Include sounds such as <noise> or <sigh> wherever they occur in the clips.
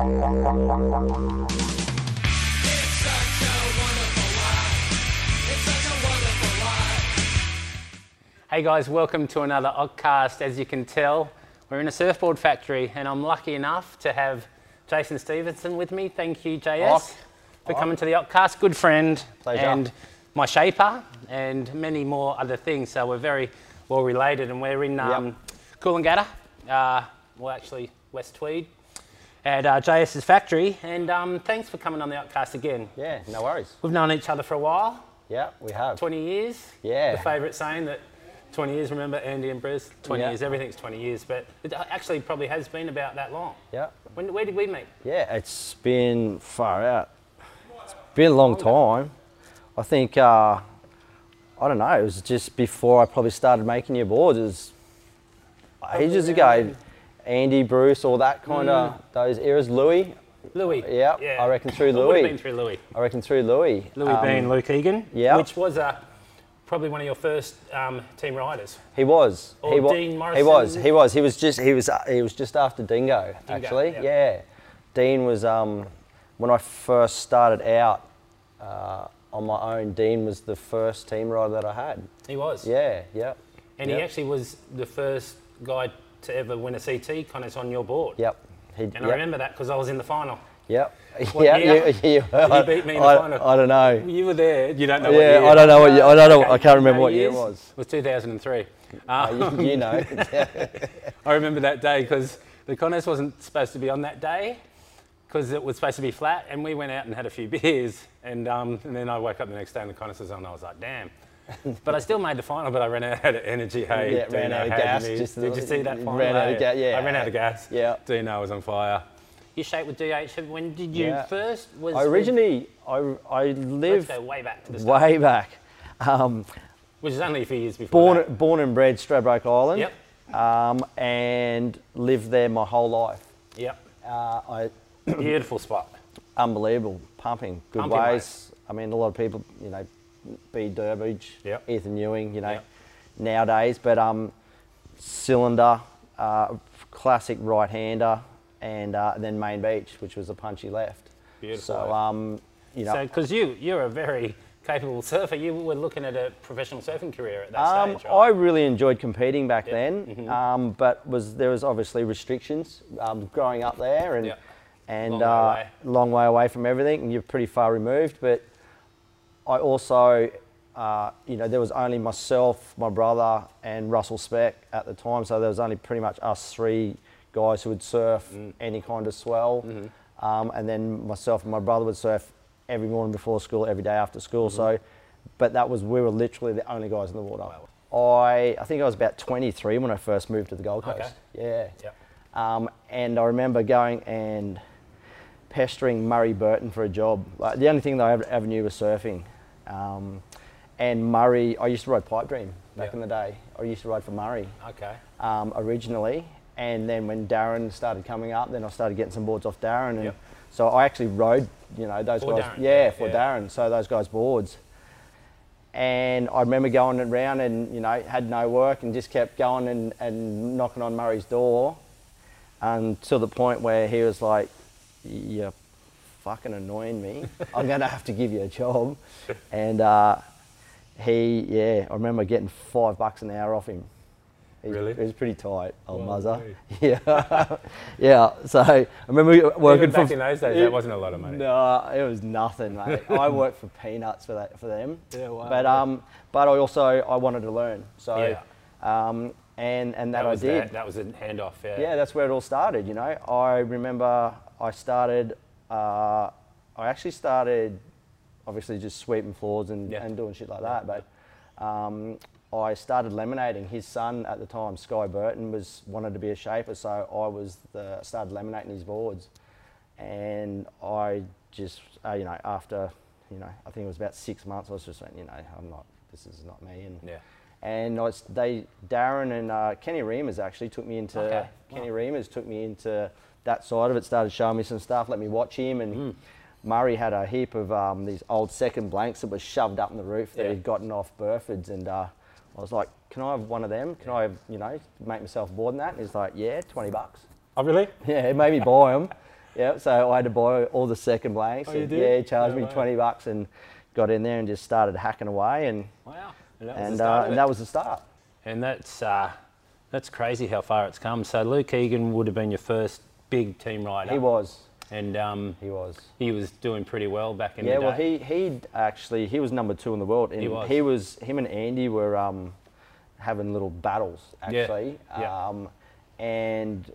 Hey guys, welcome to another Oddcast. As you can tell, we're in a surfboard factory, and I'm lucky enough to have Jason Stevenson with me. Thank you, JS, Ock. for Ock. coming to the Oddcast. Good friend Pleasure. and my shaper, and many more other things. So we're very well related, and we're in um, Coolangatta, uh, well, actually West Tweed, at uh, JS's factory. And um, thanks for coming on the Outcast again. Yeah, no worries. We've known each other for a while, Yeah, we have. 20 years. Yeah. The favourite saying that 20 years, remember Andy and Bruce? 20 Yeah. years, everything's 20 years, but it actually probably has been about that long. Yeah. When, where did we meet? Yeah, it's been far out. It's been a long time. I think, uh, I don't know, it was just before I probably started making your boards. It was ages ago. Andy, Bruce, all that kind of, those eras. Louis, Louis. Yeah, I reckon through It would have Louis. been through Louis. I reckon through Louis. Louis Um, being Luke Egan, yeah. which was uh, probably one of your first um, team riders. He was. Or he wa- Dean He was. He was. He was just. He was. Uh, he was just after Dingo. actually, yeah. yeah. Dean was. Um, when I first started out uh, on my own, Dean was the first team rider that I had. He was. Yeah. Yeah. And he actually was the first guy to ever win a CT of on your board. Yep. He, And yep. I remember that because I was in the final. Yep. What <laughs> yeah. year? You, you, beat me in the I, final. I don't know. You were there. You don't know what Yeah. I don't know what year. I don't know. Okay. I can't remember what year it was. It was 2003. Uh, Uh, you, you know. <laughs> I remember that day because the contest wasn't supposed to be on that day because it was supposed to be flat, and we went out and had a few <laughs> beers, and, um, and then I woke up the next day and the contest was on. and I was like, damn. <laughs> but I still made the final, but I ran out of energy. Hey, Yeah, ran out of had gas, me. just Did you see that final? ran out of Hey, ga- yeah. I ran out of gas. Yeah. Dino was on fire. You shaped with DH. When did you Yeah. first? Was I with- originally, I, I let's lived go way back to the start, way back. Um, which is only a few years before. born, that. born and bred Stradbroke Island. Yep. Um, and lived there my whole life. Yep. Uh, I Beautiful spot. <clears throat> unbelievable pumping, good Pumping ways. ways. I mean, a lot of people, you know, Bede Durbridge, Yep. Ethan Ewing, you know, Yep. nowadays. But um, cylinder, uh, classic right hander, and uh, then main beach, which was a punchy left. Beautiful So um, you know, So, because you you're a very capable surfer, you were looking at a professional surfing career at that Um, stage, I really enjoyed competing back Yeah. then, Mhm. um, but was there was obviously restrictions um, growing up there, and Yeah. and Long way uh, away. long way away from everything, and you're pretty far removed. But I also, uh, you know, there was only myself, my brother, and Russell Speck at the time, so there was only pretty much us three guys who would surf Mm. any kind of swell, Mm-hmm. um, and then myself and my brother would surf every morning before school, every day after school. Mm-hmm. So, but that was we were literally the only guys in the water. I I think I was about 23 when I first moved to the Gold Coast. Okay. Yeah. Yep. Um, and I remember going and pestering Murray Bourton for a job. Like, the only thing that I ever, ever knew was surfing. Um, and Murray, I used to ride Pipe Dream back Yeah. in the day. I used to ride for Murray Okay. um, originally. And then when Darren started coming up, then I started getting some boards off Darren. And Yep. so I actually rode, you know, those For guys. Darren, Yeah, yeah, for yeah. Darren. So those guys' boards. And I remember going around and, you know, had no work and just kept going and, and knocking on Murray's door until the point where he was like, you're fucking annoying me. <laughs> I'm going to have to give you a job. And uh, he, yeah, I remember getting five bucks an hour off him. He's, Really? He was pretty tight, old Well, muzzer. hey. <laughs> Yeah. <laughs> yeah. So I remember working Even back for. in those days, that wasn't a lot of money. No, it was nothing, mate. I worked for peanuts for that for them. Yeah, wow. But um, but I also I wanted to learn. So Yeah. um, and and that, That was I did. That, that was a handoff. Yeah. Yeah, that's where it all started. You know, I remember I started. Uh, I actually started, obviously, just sweeping floors and, Yeah. and doing shit like that. But um, I started laminating. His son at the time, Sky Bourton, was wanted to be a shaper, so I was the started laminating his boards, and I just uh, you know after you know I think it was about six months, I was just went you know I'm not this is not me and Yeah. and I they Darren and uh, Kenny Reamers actually took me into Okay. Kenny Reamers took me into that side of it. Started showing me some stuff, let me watch him, and Mm. Murray had a heap of um, these old second blanks that was shoved up in the roof that Yeah. he'd gotten off Burfords, and uh, I was like, "Can I have one of them? Can I, have, you know, make myself board in that?" And he's like, "Yeah, twenty bucks." Oh, really? Yeah, it made me buy them. Yeah, so I had to buy all the second blanks. Oh, you did? Yeah, he charged No me way. 20 bucks and got in there and just started hacking away and Wow. And that was the and, start uh, and that was the start. And that's uh, that's crazy how far it's come. So Luke Egan would have been your first big team rider. He was. and um, He was. he was doing pretty well back in Yeah, the well, day. he he actually he was number two in the world, and He was. he was him and Andy were um, having little battles actually, yeah. Um, and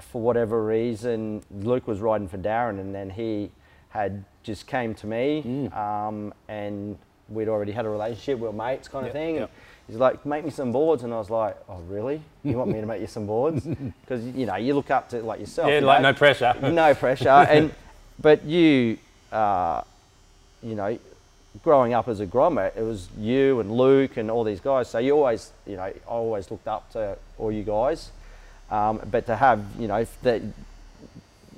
for whatever reason, Luke was riding for Darren, and then he had just came to me, Mm. um, and we'd already had a relationship, we were mates, kind Yep, of thing. And he's like, "Make me some boards," and I was like, "Oh, really? You want me to make you some boards?" <laughs> Because you know you look up to like yourself. yeah, you like know? no pressure. <laughs> no pressure. <laughs> and but you, uh, you know, growing up as a grommet, it was you and Luke and all these guys. So you always, you know, I always looked up to all you guys. Um, but to have, you know, that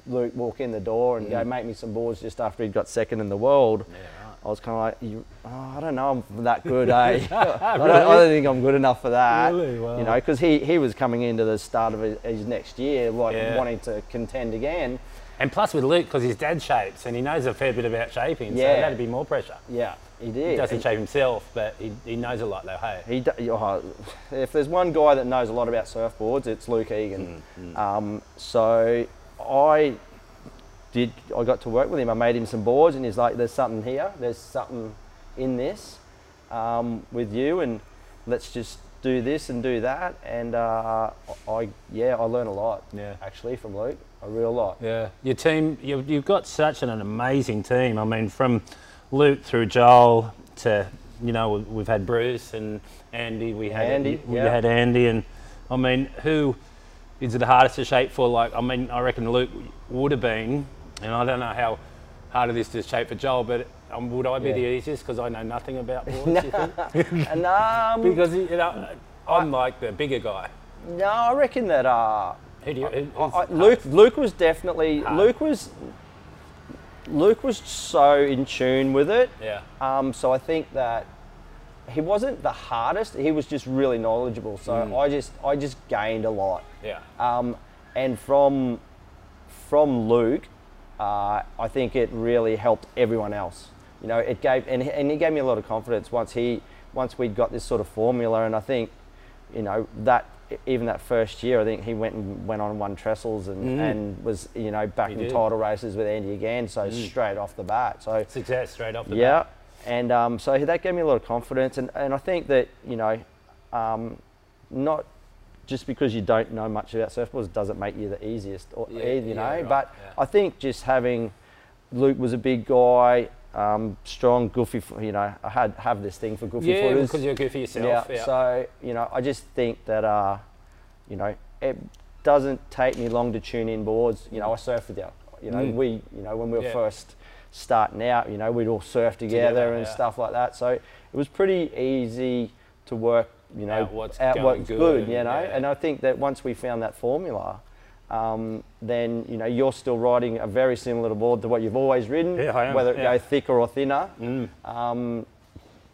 Luke walk in the door and go make me some boards just after he'd got second in the world. Mm. Yeah. I was kind of like, you, oh, I don't know, I'm that good, eh? <laughs> I, don't, I don't think I'm good enough for that. Really? Wow. You know, because he, he was coming into the start of his, his next year, like Yeah. wanting to contend again. And plus with Luke, because his dad shapes and he knows a fair bit about shaping, so that'd be more pressure. Yeah, he did. He doesn't shape himself, but he, he knows a lot though, hey? He, do- oh, if there's one guy that knows a lot about surfboards, it's Luke Egan. Mm, Um, so I did. I got to work with him. I made him some boards, and he's like, "There's something here. There's something in this um, with you, and let's just do this and do that." And uh, I, yeah, I learned a lot. Yeah. actually, from Luke, a real lot. Yeah, your team, you've, you've got such an, amazing team. I mean, from Luke through Joel to, you know, we- we've had Bruce and Andy. We had Andy, we yeah. had Andy, and I mean, who is it the hardest to shape for? Like, I mean, I reckon Luke would have been, and I don't know how hard it is to shape for Joel, but um, would I be Yeah. the easiest because I know nothing about <laughs> boards? you think? <laughs> and um, because you know, I'm like the bigger guy. no, I reckon that. Uh, Who do you? who- I, I. Luke, Luke was definitely Hard. Luke was Luke was so in tune with it. Yeah. Um, so I think that he wasn't the hardest. He was just really knowledgeable. So Mm. I just I just gained a lot. Yeah. Um, and from from Luke, uh, I think it really helped everyone else. You know, it gave and, he- and he gave me a lot of confidence once he once we'd got this sort of formula. And I think, you know, that even that first year, I think he went and went on and won trestles and, Mm. and was you know back He in did. title races with Andy again. So Mm. straight off the bat. So Success straight off the yeah, bat. And um, so that gave me a lot of confidence, and, and I think that you know, um, not just because you don't know much about surfboards doesn't make you the easiest, or, Yeah, you know. yeah, right, but yeah. I think just having Luke was a big guy, um, strong, goofy. You know, I had have this thing for goofy Yeah, footers. because you're goofy yourself. yeah. So you know, I just think that uh, you know, it doesn't take me long to tune in boards. You know, I surf with you. You know, Mm. we you know when we were first starting out, you know, we'd all surf together, Together, and yeah. stuff like that. So it was pretty easy to work. You know, Out what's out what's good good. and- You know, yeah. and I think that once we found that formula. Um, then you know you're still riding a very similar board to what you've always ridden, Yeah, whether it go thicker or thinner Mm. um,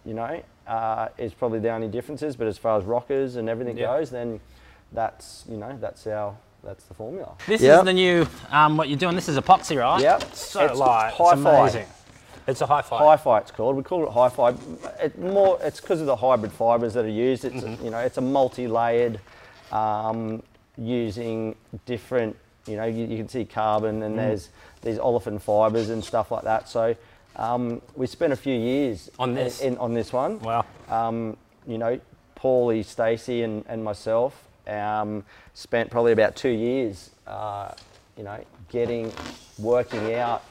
you know, uh, is probably the only differences. But as far as rockers and everything goes, then that's you know that's our that's the formula. This Yep. is the new, um, what you're doing. This is epoxy, right? Yep. It's so It's light. It's hi-fi. amazing. It's a high five. Hi-fi, it's called. We call it hi-fi. It more, it's because of the hybrid fibres that are used. It's Mm-hmm. you know, it's a multi-layered, um, using different. You know, you, you can see carbon Mm. and there's these olefin fibres and stuff like that. So um, we spent a few years On in- this? in, on this one. Wow. um, you know, Paulie, Stacey, and, and myself um, spent probably about two years, uh, you know, getting, working out,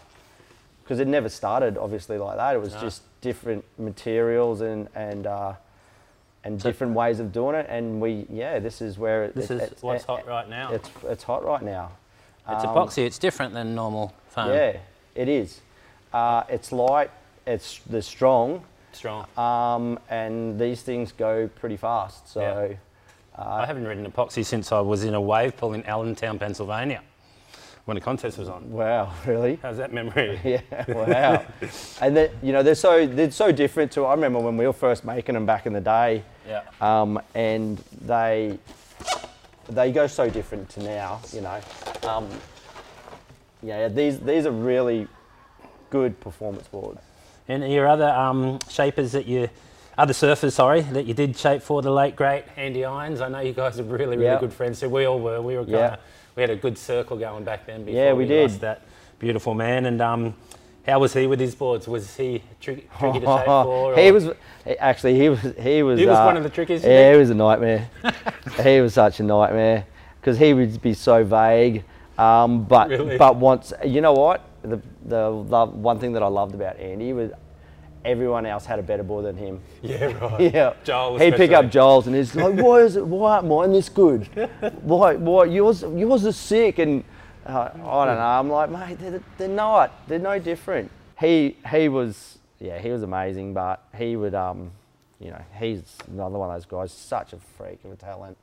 because it never started obviously like that. It was No. just different materials and and uh, and different ways of doing it. And we, yeah, this is where it, This it- is it's- what's it- hot right now. It's it's hot right now. It's Um, epoxy. It's different than normal foam. Yeah, it is. Uh, it's light. It's they're strong. Strong. Um, and these things go pretty fast. So, I haven't ridden epoxy since I was in a wave pool in Allentown, Pennsylvania, when a contest was on. wow, really? How's that memory? <laughs> Yeah, wow. and that you know they're so they're so different to. I remember when we were first making them back in the day, Yeah. um, and they they go so different to now. You know, um, yeah, these these are really good performance boards. And your other um, shapers that you, other surfers, sorry, that you did shape for the late great Andy Irons. I know you guys are really, really Yep. good friends. So we all were. We were kind of, we had a good circle going back then. Before Yeah, we did. Lost that beautiful man. And um, how was he with his boards? Was he tricky, tricky to shape <laughs> for? he was actually he was he was He was uh, one of the trickiest, Yeah, he was a nightmare. <laughs> he was such a nightmare because he would be so vague. Um, but Really? but once you know what the the love, one thing that I loved about Andy was everyone else had a better ball than him. <laughs> Yeah, right. <laughs> Yeah, Joel He'd pick up especially. Joel's and he's like, <laughs> "Why is it? Why aren't mine this good? Why? Why yours? Yours is sick." And uh, I don't know. I'm like, mate, they're, they're not. They're no different. He he was yeah, he was amazing, but he would um, you know, he's another one of those guys. Such a freak of a talent,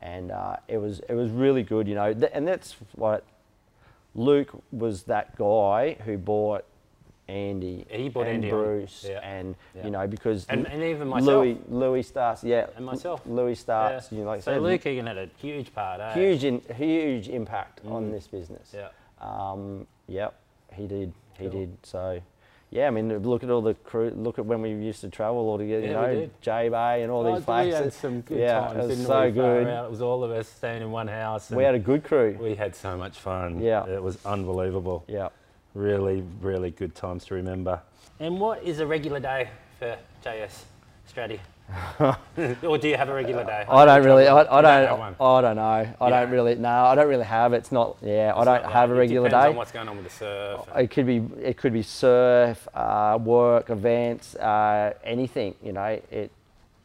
and uh, it was it was really good, you know. And that's what Luke was that guy who bought Andy, He bought and Andy Bruce, yeah. and Yeah. you know because And- and even myself. Louis Louis starts, yeah, And myself. Louis starts, Yeah. you know, like so said, Luke Egan had a huge part. Eh? huge in, huge impact on this business. Yeah. Um, yep, he did. He Cool. did. So, yeah, I mean, look at all the crew. Look at when we used to travel all together. you know. J Bay and all Oh, these we had places. some good yeah, times. it was so we? Good. It was all of us staying in one house. We had a good crew. we had so much fun. Yeah. It was unbelievable. Yeah. Really, really good times to remember. And what is a regular day for JS Stratty? <laughs> or do you have a regular day? I don't really. I, I don't don't. I don't know. I Yeah. don't really. No, I don't really have. It's not. Yeah, I don't have a regular day. on what's going on with the surf. It could be it could be surf, uh, work, events, uh, anything. You know, it.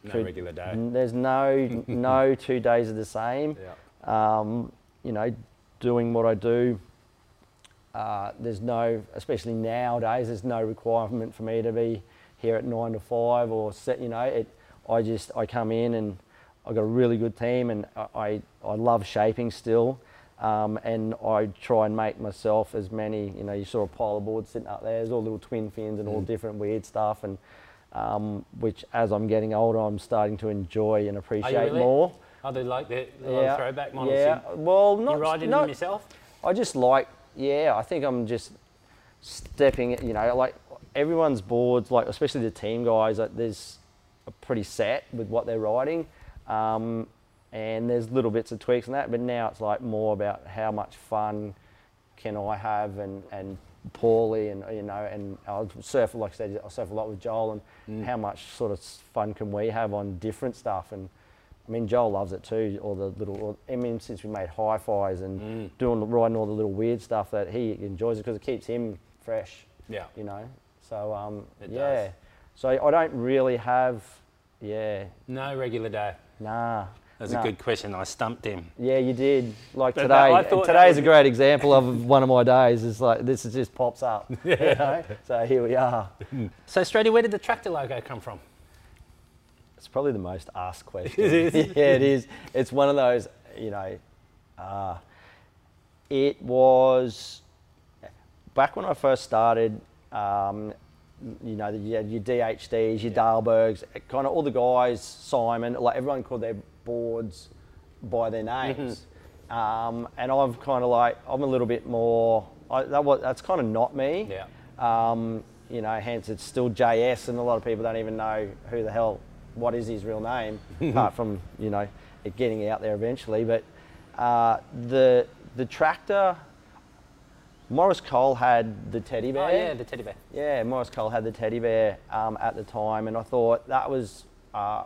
No could- regular day. There's no <laughs> no two days are the same. yeah. Um, you know, doing what I do. Uh, there's no, especially nowadays, there's no requirement for me to be here at nine to five or set. You know, it. I just I come in and I've got a really good team and I I, I love shaping still. Um, and I try and make myself as many, you know, you saw a pile of boards sitting up there, there's all little twin fins and all different weird stuff, and um, which as I'm getting older, I'm starting to enjoy and appreciate really? more. Oh, they like the, the little throwback models. Yeah, You, well, you not, riding not them yourself? I just like, yeah, I think I'm just stepping, you know, like everyone's boards, like especially the team guys, like there's a pretty set with what they're riding. Um, and there's little bits of tweaks and that, but now it's like more about how much fun can I have and, and Paulie and, you know, and I'll surf, like I said, I surf a lot with Joel and how much sort of fun can we have on different stuff. And I mean, Joel loves it too. All the little, I mean, since we made hi fis and doing riding all the little weird stuff that he enjoys it because it keeps him fresh. Yeah. You know. So um, It yeah. does. So I don't really have, yeah, No regular day. nah. That's a good question. I stumped him. Yeah, you did. Like But today, that- I thought that today's a great example of one of my days. It's like this is just pops up. <laughs> You know? So here we are. <laughs> So, Strady, where did the tractor logo come from? It's probably the most asked <laughs> question. It is? <laughs> yeah, it is. It's one of those, you know, uh, it was back when I first started, um, you know, you had your DHDs, your Dahlbergs, kind of all the guys, Simon, like everyone called their boards by their names. Um, and I'm kind of like, I'm a little bit more, I, that was, that's kind of not me. Yeah. Um, you know, hence it's still JS, and a lot of people don't even know who the hell, what is his real name, <laughs> apart from you know it getting out there eventually. But uh, the the tractor, Maurice Cole had the teddy bear. Oh, yeah, the teddy bear. Yeah, Maurice Cole had the teddy bear um, at the time, and I thought that was, uh,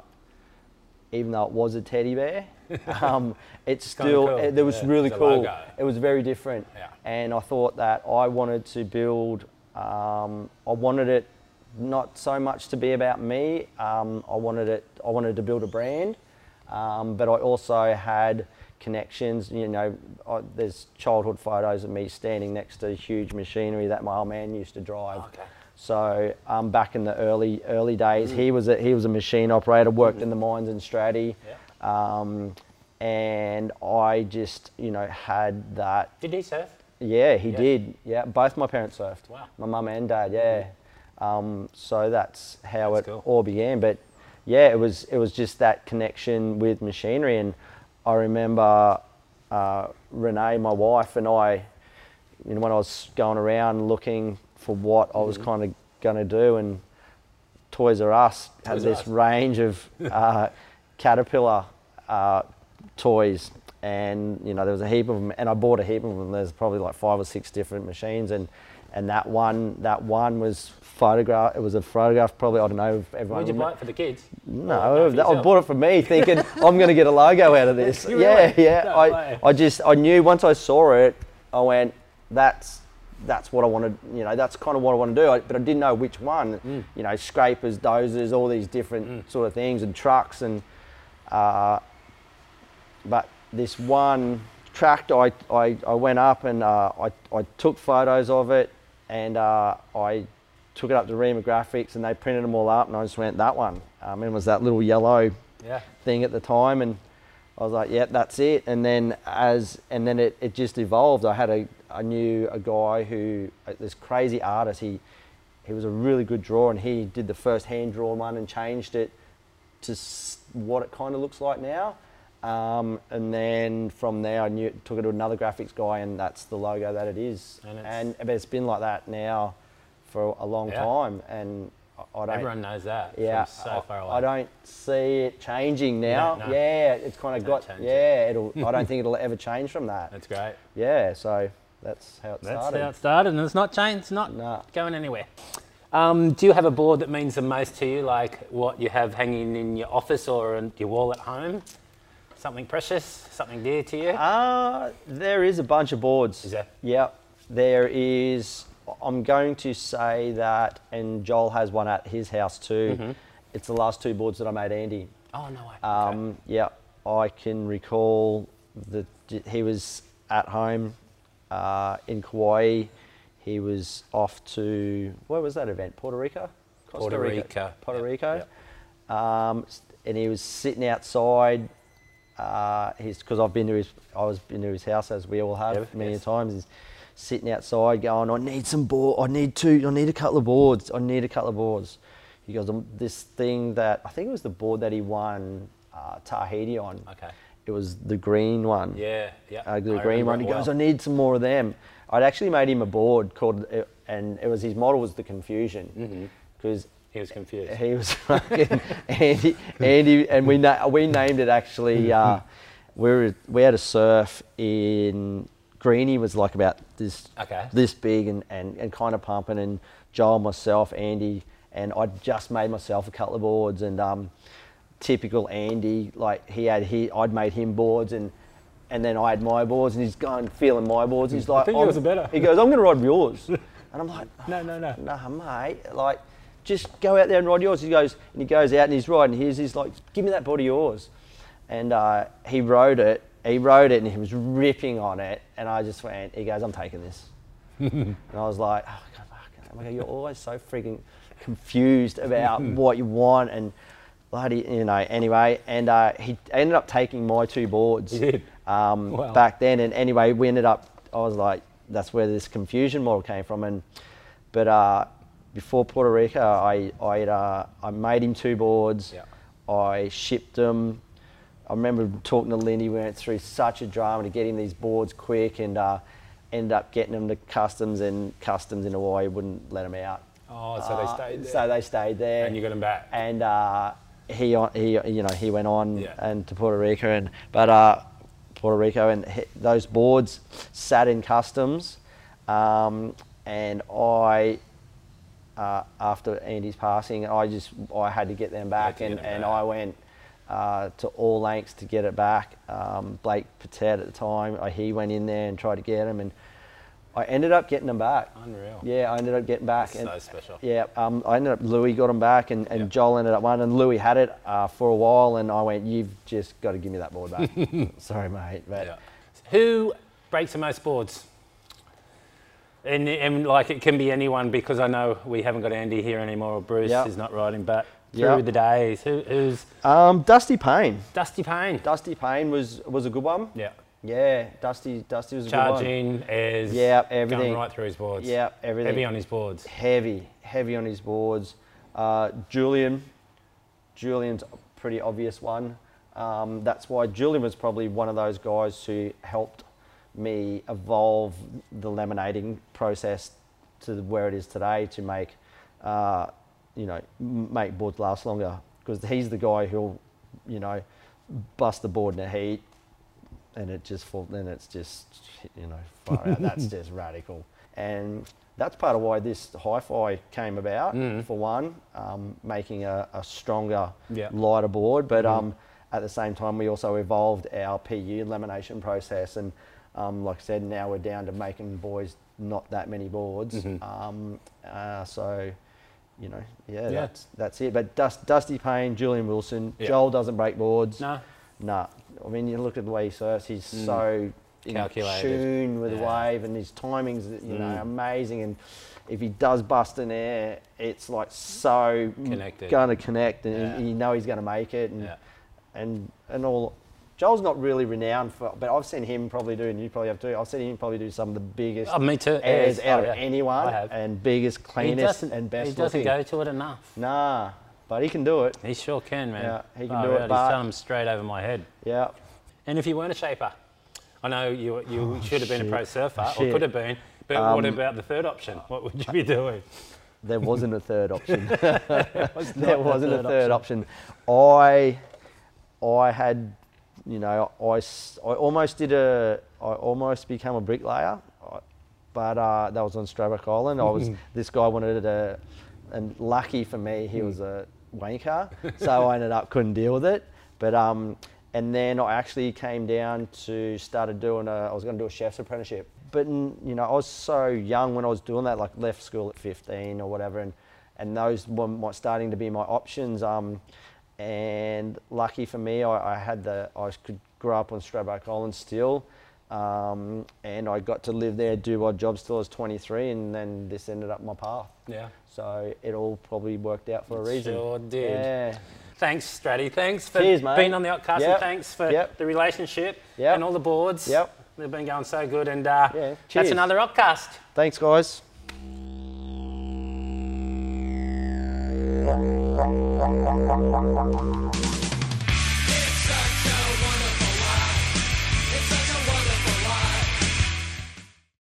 even though it was a teddy bear, <laughs> um, it's kinda still cool, it, it was yeah, really cool. logo. It was very different, Yeah. and I thought that I wanted to build. Um, I wanted it not so much to be about me. Um, I wanted it. I wanted to build a brand, um, but I also had connections. You know, I, there's childhood photos of me standing next to huge machinery that my old man used to drive. Okay. So um, back in the early early days, he was a, he was a machine operator, worked in the mines in Stratty, um, and I just you know had that. Did he surf? Yeah, he Yeah. did. Yeah, both my parents surfed. Wow. My mum and dad. Yeah. Um, so that's how That's it cool. all began. But yeah, it was it was just that connection with machinery, and I remember uh, Renee, my wife, and I you know, when I was going around looking for what I was kind of going to do, and Toys R Us had Toys this Us. range of <laughs> uh, Caterpillar uh, toys, and you know there was a heap of them, and I bought a heap of them. There's probably like five or six different machines, and and that one that one was photograph. It was a photograph. Probably I don't know if everyone. Would you buy it for the kids? no, that- I bought it for me, <laughs> thinking I'm going to get a logo out of this. <laughs> Yeah, yeah. No I, way. I just, I knew once I saw it, I went, that's, that's what I wanted. You know, that's kind of what I want to do. I, but I didn't know which one. Mm. You know, scrapers, dozers, all these different sort of things, and trucks, and. Uh, but this one tractor, I, I, I went up and uh, I, I took photos of it and uh, I took it up to Rema Graphics and they printed them all up and I just went, that one. Um, and it was that little yellow Yeah. thing at the time and I was like, yeah, that's it. And then as, and then it, it just evolved. I had a, I knew a guy who, uh, this crazy artist, he, he was a really good drawer and he did the first hand drawn one and changed it to what it kind of looks like now. Um, and then from there, I knew took it to another graphics guy, and that's the logo that it is. And And, but it's been like that now for a long Yeah. time, and I. Everyone knows that. yeah, so I, far away. I don't see it changing now. No, no. Yeah, it's kind of got. Yeah, it'll. I don't <laughs> think it'll ever change from that. That's great. Yeah, so that's how it That's started. how it started, and it's not changed. It's not No. going anywhere. Um, do you have a board that means the most to you, like what you have hanging in your office or in your wall at home? Something precious, something dear to you? Uh, there is a bunch of boards. Is there? Yep. There is. I'm going to say that, and Joel has one at his house too. Mm-hmm. It's the last two boards that I made Andy. oh no way. Um, Yeah, I can recall that he was at home uh, in Kauai. He was off to where was that event? Puerto Rico. Costa Puerto Rico, Puerto yep, Rico. yep. Um, and he was sitting outside. Uh, he's because I've been to his, I was been to his house as we all have Yep, many yes. times. He's sitting outside going, I need some board. I need two. I need a couple of boards. I need a couple of boards. He goes, um, this thing that I think it was the board that he won uh, Tahiti on. Okay. It was the green one. Yeah, yeah. Uh, the I green one. He goes. I need some more of them. I'd actually made him a board called, uh, and it was his model was the confusion, because He was confused. he was fucking Andy, Andy, and we na- we named it actually. Uh, we were, we had a surf in Greenie was like about this Okay. this big and, and, and kind of pumping, and Joel, myself, Andy, and I just made myself a couple of boards, and um, typical Andy, like he had he I'd made him boards and. And then I had my boards, and he's going feeling my boards. He's like, "I'm-" yours are better. He goes, "I'm going to ride yours," <laughs> and I'm like, No, no, no. nah, mate, like, just go out there and ride yours. He goes, and he goes out and he's riding his. He's like, give me that board of yours. And uh, he rode it. He rode it and he was ripping on it. And I just went, he goes, I'm taking this. <laughs> and I was like, oh, God, fuck. Like, you're always so freaking confused about <laughs> what you want. And bloody, you know, anyway. And uh, he ended up taking my two boards um, Wow. back then. And anyway, we ended up, I was like, that's where this confusion model came from. And but uh, before Puerto Rico, I I, uh, I made him two boards. Yeah. I shipped them. I remember talking to Lyndie. We went through such a drama to get him these boards quick, and uh, ended up getting them to customs, and customs in Hawaii wouldn't let them out. Oh, so they Uh, stayed there. So they stayed there. and you got them back. And uh, he on he you know he went on Yeah. and to Puerto Rico and but uh, Puerto Rico and he, those boards sat in customs, um, and I. Uh, after Andy's passing, I just I had to get them back, and, and back. I went uh, to all lengths to get it back. Um, Blake Patet at the time, uh, he went in there and tried to get them, and I ended up getting them back. Unreal. Yeah, I ended up getting back. That's and, so special. Yeah, um, I ended up Louis got him back, and, and Yeah. Joel ended up one, and Louis had it uh, for a while, and I went, "You've just got to give me that board back." <laughs> Sorry, mate, but Yeah. Who breaks the most boards? And, and like it can be anyone because I know we haven't got Andy here anymore or Bruce Yeah. is not riding, but through Yeah. the days, who, who's um, Dusty Payne. Dusty Payne? Dusty Payne was was a good one. Yeah. Yeah, Dusty Dusty was a good one. Charging is Yeah, going everything. right through his boards. Yeah, everything. Heavy on his boards. heavy, heavy on his boards. Uh, Julian, Julian's a pretty obvious one. Um, that's why Julian was probably one of those guys who helped me evolve the laminating process to where it is today to make, uh, you know, make boards last longer. Because he's the guy who'll, you know, bust the board in the heat, and it just fall, then it's just, you know, far out. <laughs> That's just radical. And that's part of why this hi-fi came about. For one, um, making a, a stronger, Yeah. lighter board, but um, at the same time, we also evolved our PU lamination process, and um, like I said, now we're down to making boys not that many boards. Um, uh, so, you know, yeah, Yeah. that's that's it. But Dust, Dusty Payne, Julian Wilson, Yeah. Joel doesn't break boards. No. Nah. I mean, you look at the way he surfs, he's so in Calculated. tune with the wave and his timing's, you know, Mm. amazing. And if he does bust an air, it's like so Connected. going to connect and Yeah. you know he's going to make it. And, Yeah. and, and all. Joel's not really renowned for, but I've seen him probably do, and you probably have too. I've seen him probably do some of the biggest Oh, me too. airs out Oh, of anyone I have. and biggest, cleanest, and best he doesn't looking. go to it enough. Nah, but he can do it. He sure can, man. Yeah, he can Far do it, but- He's done them straight over my head. Yeah. And if you weren't a shaper, I know you, you should have been a pro shit. surfer, or could have been, but what Um, about the third option? What would you be doing? There wasn't a third option. <laughs> Was there wasn't a third option. I, I had, you know, I, I almost did a, I almost became a bricklayer, but uh, that was on Stradbroke Island. I was <laughs> this guy wanted a, and lucky for me, he was a wanker, so I ended up couldn't deal with it. But um, and then I actually came down to started doing a, I was going to do a chef's apprenticeship. But you know, I was so young when I was doing that, like left school at 15 or whatever, and and those were my, starting to be my options. Um, and lucky for me, I, I had the I could grow up on Stradbroke Island still, um, and I got to live there, do odd jobs still as 23, and then this ended up my path. Yeah. So it all probably worked out for a reason. Sure did. Yeah. Thanks, Stratty. Thanks for Cheers, being on the Outcast. Yep. And thanks for Yep. the relationship Yep. and all the boards. Yep. They've been going so good. And uh, Yeah, that's another Outcast. Thanks, guys. Thank you.